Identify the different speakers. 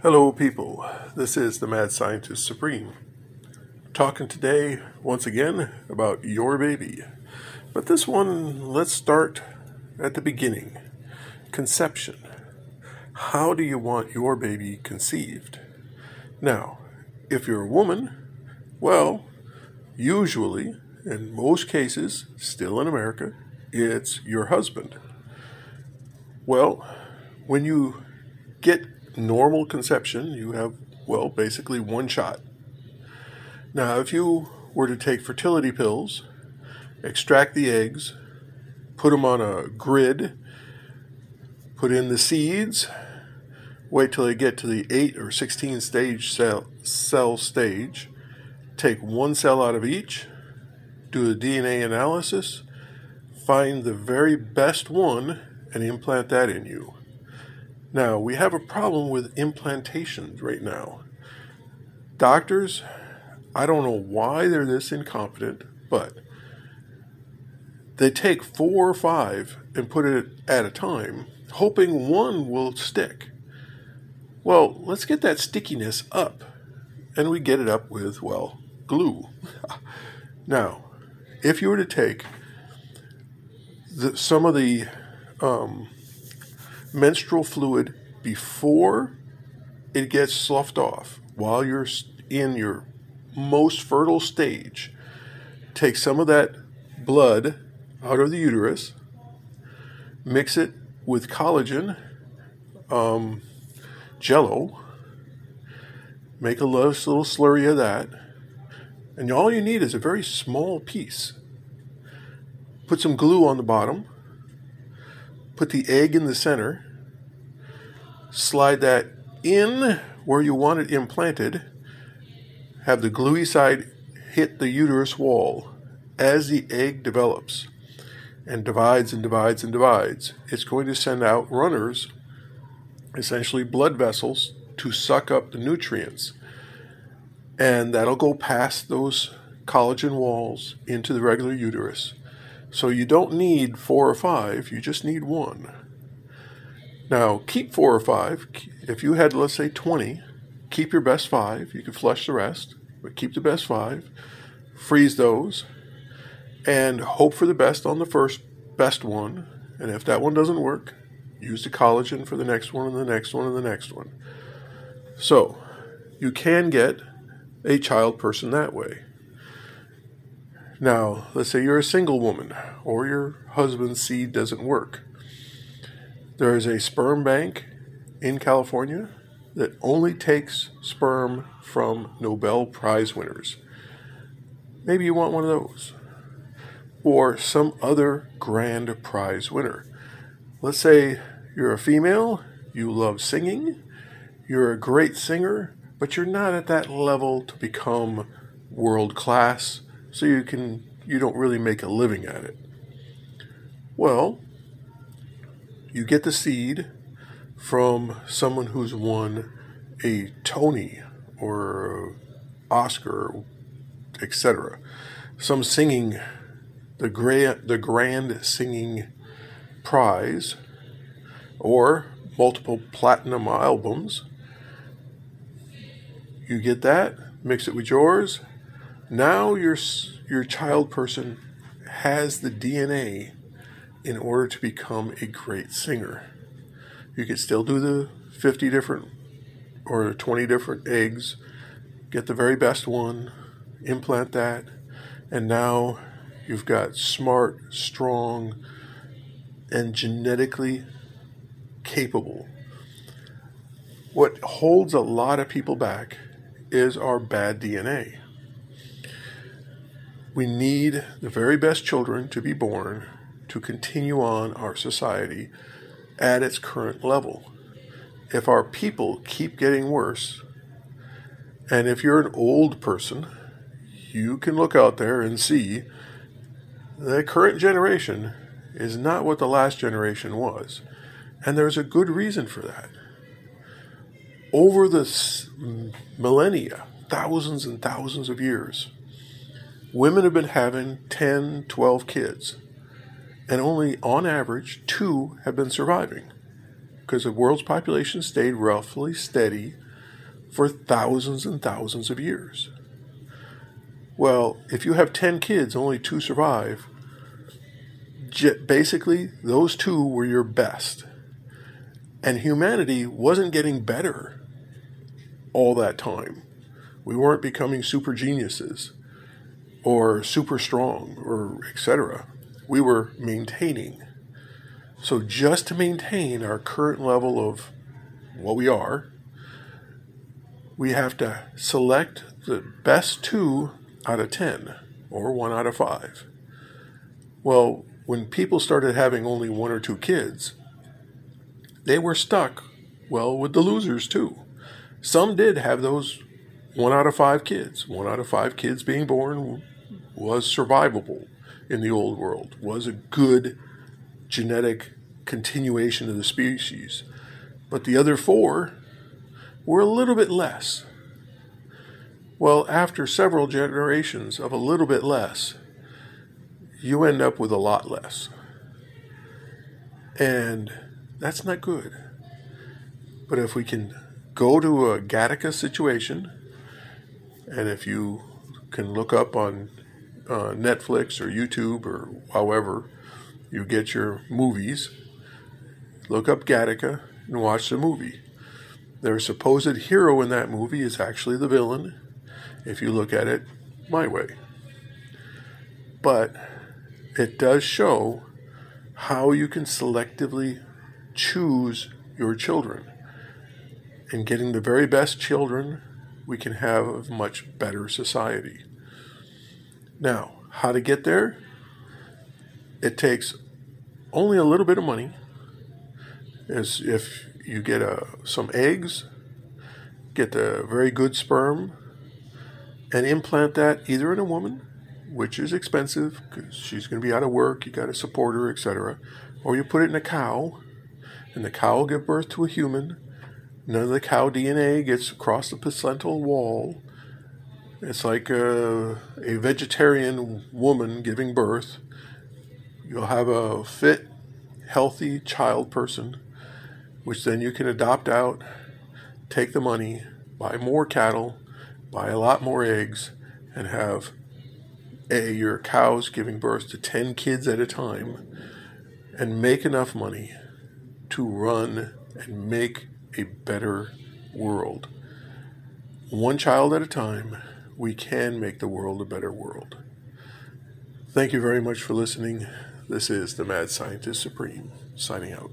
Speaker 1: Hello, people. This is the Mad Scientist Supreme. Talking today, once again, about your baby. But this one, let's start at the beginning conception. How do you want your baby conceived? Now, if you're a woman, well, usually, in most cases, still in America, it's your husband. Well, when you get normal conception, you have, well, basically one shot. Now, if you were to take fertility pills, extract the eggs, put them on a grid, put in the seeds, wait till they get to the 8 or 16 stage cell, cell stage, take one cell out of each, do a DNA analysis, find the very best one, and implant that in you. Now, we have a problem with implantations right now. Doctors, I don't know why they're this incompetent, but they take four or five and put it at a time, hoping one will stick. Well, let's get that stickiness up. And we get it up with, well, glue. now, if you were to take the, some of the um, menstrual fluid before it gets sloughed off while you're in your most fertile stage. Take some of that blood out of the uterus, mix it with collagen, um, jello, make a little slurry of that, and all you need is a very small piece. Put some glue on the bottom put the egg in the center, slide that in where you want it implanted, have the gluey side hit the uterus wall as the egg develops and divides and divides and divides. It's going to send out runners, essentially blood vessels, to suck up the nutrients. And that'll go past those collagen walls into the regular uterus. So you don't need four or five, you just need one. Now, keep four or five. If you had, let's say, 20, keep your best five. You can flush the rest, but keep the best five. Freeze those and hope for the best on the first best one. And if that one doesn't work, use the collagen for the next one and the next one and the next one. So, you can get a child person that way. Now, let's say you're a single woman or your husband's seed doesn't work. There is a sperm bank in California that only takes sperm from Nobel Prize winners. Maybe you want one of those. Or some other grand prize winner. Let's say you're a female, you love singing, you're a great singer, but you're not at that level to become world class so you can you don't really make a living at it. Well, you get the seed from someone who's won a Tony or Oscar, etc. Some singing the grand the grand singing prize or multiple platinum albums. You get that, mix it with yours, now your your child person has the DNA in order to become a great singer. You could still do the 50 different or 20 different eggs, get the very best one, implant that, and now you've got smart, strong, and genetically capable. What holds a lot of people back is our bad DNA. We need the very best children to be born to continue on our society at its current level. If our people keep getting worse, and if you're an old person, you can look out there and see the current generation is not what the last generation was. And there's a good reason for that. Over the mm, millennia, thousands and thousands of years, women have been having 10, 12 kids, and only on average two have been surviving because the world's population stayed roughly steady for thousands and thousands of years. Well, if you have 10 kids, only two survive, basically, those two were your best. And humanity wasn't getting better all that time. We weren't becoming super geniuses or super strong or etc. We were maintaining. So just to maintain our current level of what we are, we have to select the best two out of 10 or one out of five. Well, when people started having only one or two kids, they were stuck, well, with the losers too. Some did have those one out of five kids. One out of five kids being born was survivable in the old world, was a good genetic continuation of the species. But the other four were a little bit less. Well, after several generations of a little bit less, you end up with a lot less. And that's not good. But if we can go to a Gattaca situation, and if you can look up on uh, Netflix or YouTube or however you get your movies, look up Gattaca and watch the movie. Their supposed hero in that movie is actually the villain, if you look at it my way. But it does show how you can selectively choose your children. And getting the very best children, we can have a much better society. Now, how to get there? It takes only a little bit of money. As if you get a, uh, some eggs, get a very good sperm, and implant that either in a woman, which is expensive because she's going to be out of work, you got to support her, etc., or you put it in a cow, and the cow will give birth to a human. None of the cow DNA gets across the placental wall. It's like a, a vegetarian woman giving birth. You'll have a fit, healthy child person which then you can adopt out, take the money, buy more cattle, buy a lot more eggs, and have a, your cows giving birth to 10 kids at a time and make enough money to run and make a better world. One child at a time, we can make the world a better world. Thank you very much for listening. This is the Mad Scientist Supreme, signing out.